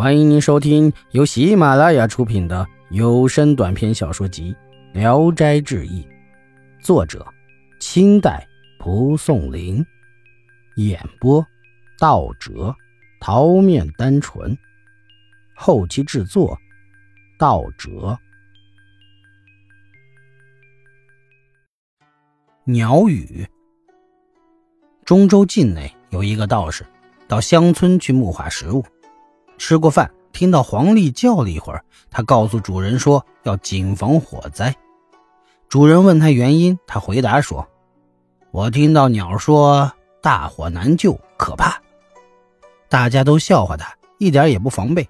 欢迎您收听由喜马拉雅出品的有声短篇小说集《聊斋志异》，作者：清代蒲松龄，演播：道哲、桃面单纯，后期制作：道哲。鸟语。中州境内有一个道士，到乡村去募化食物。吃过饭，听到黄鹂叫了一会儿，他告诉主人说要谨防火灾。主人问他原因，他回答说：“我听到鸟说大火难救，可怕。”大家都笑话他，一点也不防备。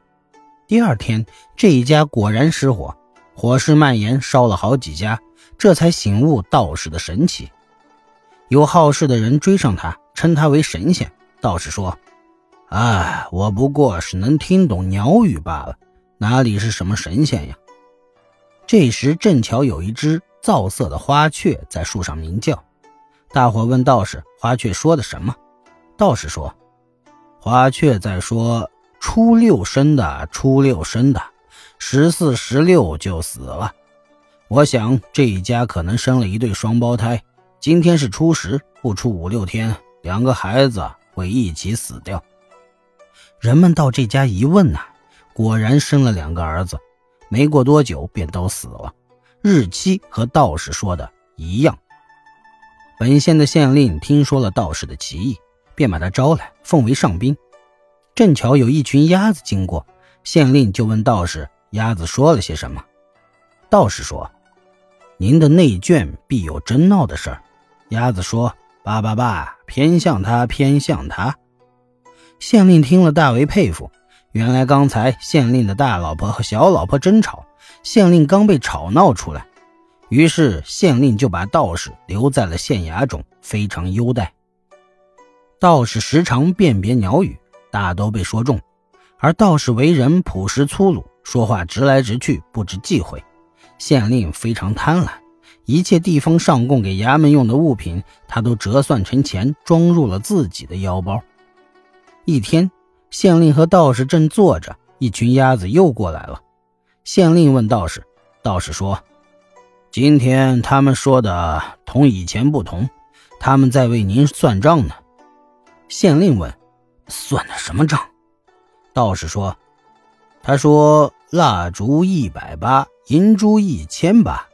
第二天，这一家果然失火，火势蔓延，烧了好几家，这才醒悟道士的神奇。有好事的人追上他，称他为神仙。道士说。啊，我不过是能听懂鸟语罢了，哪里是什么神仙呀？这时正巧有一只皂色的花雀在树上鸣叫，大伙问道士：“花雀说的什么？”道士说：“花雀在说初六生的，初六生的，十四、十六就死了。我想这一家可能生了一对双胞胎，今天是初十，不出五六天，两个孩子会一起死掉。”人们到这家一问呐，果然生了两个儿子，没过多久便都死了，日期和道士说的一样。本县的县令听说了道士的奇异，便把他招来，奉为上宾。正巧有一群鸭子经过，县令就问道士：“鸭子说了些什么？”道士说：“您的内眷必有真闹的事儿。”鸭子说：“爸爸爸，偏向他，偏向他。”县令听了大为佩服。原来刚才县令的大老婆和小老婆争吵，县令刚被吵闹出来，于是县令就把道士留在了县衙中，非常优待。道士时常辨别鸟语，大都被说中。而道士为人朴实粗鲁，说话直来直去，不知忌讳。县令非常贪婪，一切地方上供给衙门用的物品，他都折算成钱，装入了自己的腰包。一天，县令和道士正坐着，一群鸭子又过来了。县令问道士，道士说：“今天他们说的同以前不同，他们在为您算账呢。”县令问：“算的什么账？”道士说：“他说蜡烛一百八，银珠一千八。”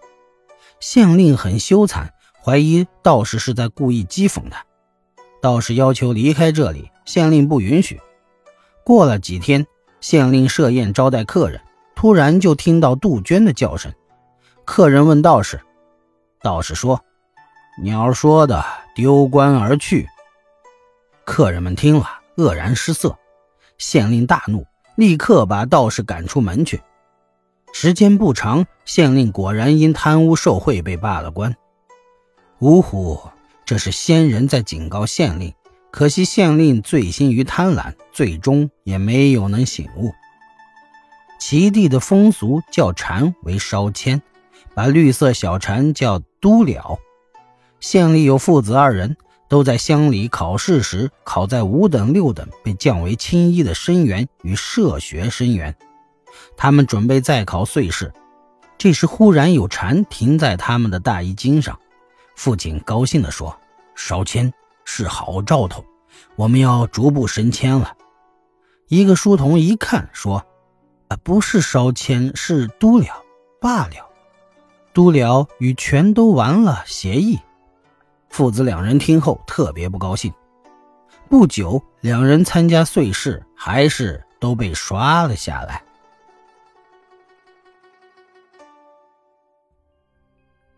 县令很羞惭，怀疑道士是在故意讥讽他。道士要求离开这里。县令不允许。过了几天，县令设宴招待客人，突然就听到杜鹃的叫声。客人问道士，道士说：“鸟说的，丢官而去。”客人们听了，愕然失色。县令大怒，立刻把道士赶出门去。时间不长，县令果然因贪污受贿被罢了官。呜呼，这是仙人在警告县令。可惜县令醉心于贪婪，最终也没有能醒悟。齐地的风俗叫蝉为烧签，把绿色小蝉叫都了。县里有父子二人，都在乡里考试时考在五等六等，被降为青衣的生源与社学生源。他们准备再考岁试，这时忽然有蝉停在他们的大衣襟上。父亲高兴地说：“烧签。”是好兆头，我们要逐步升迁了。一个书童一看，说：“啊，不是烧签，是都了罢了。都了与全都完了协议。”父子两人听后特别不高兴。不久，两人参加岁试，还是都被刷了下来。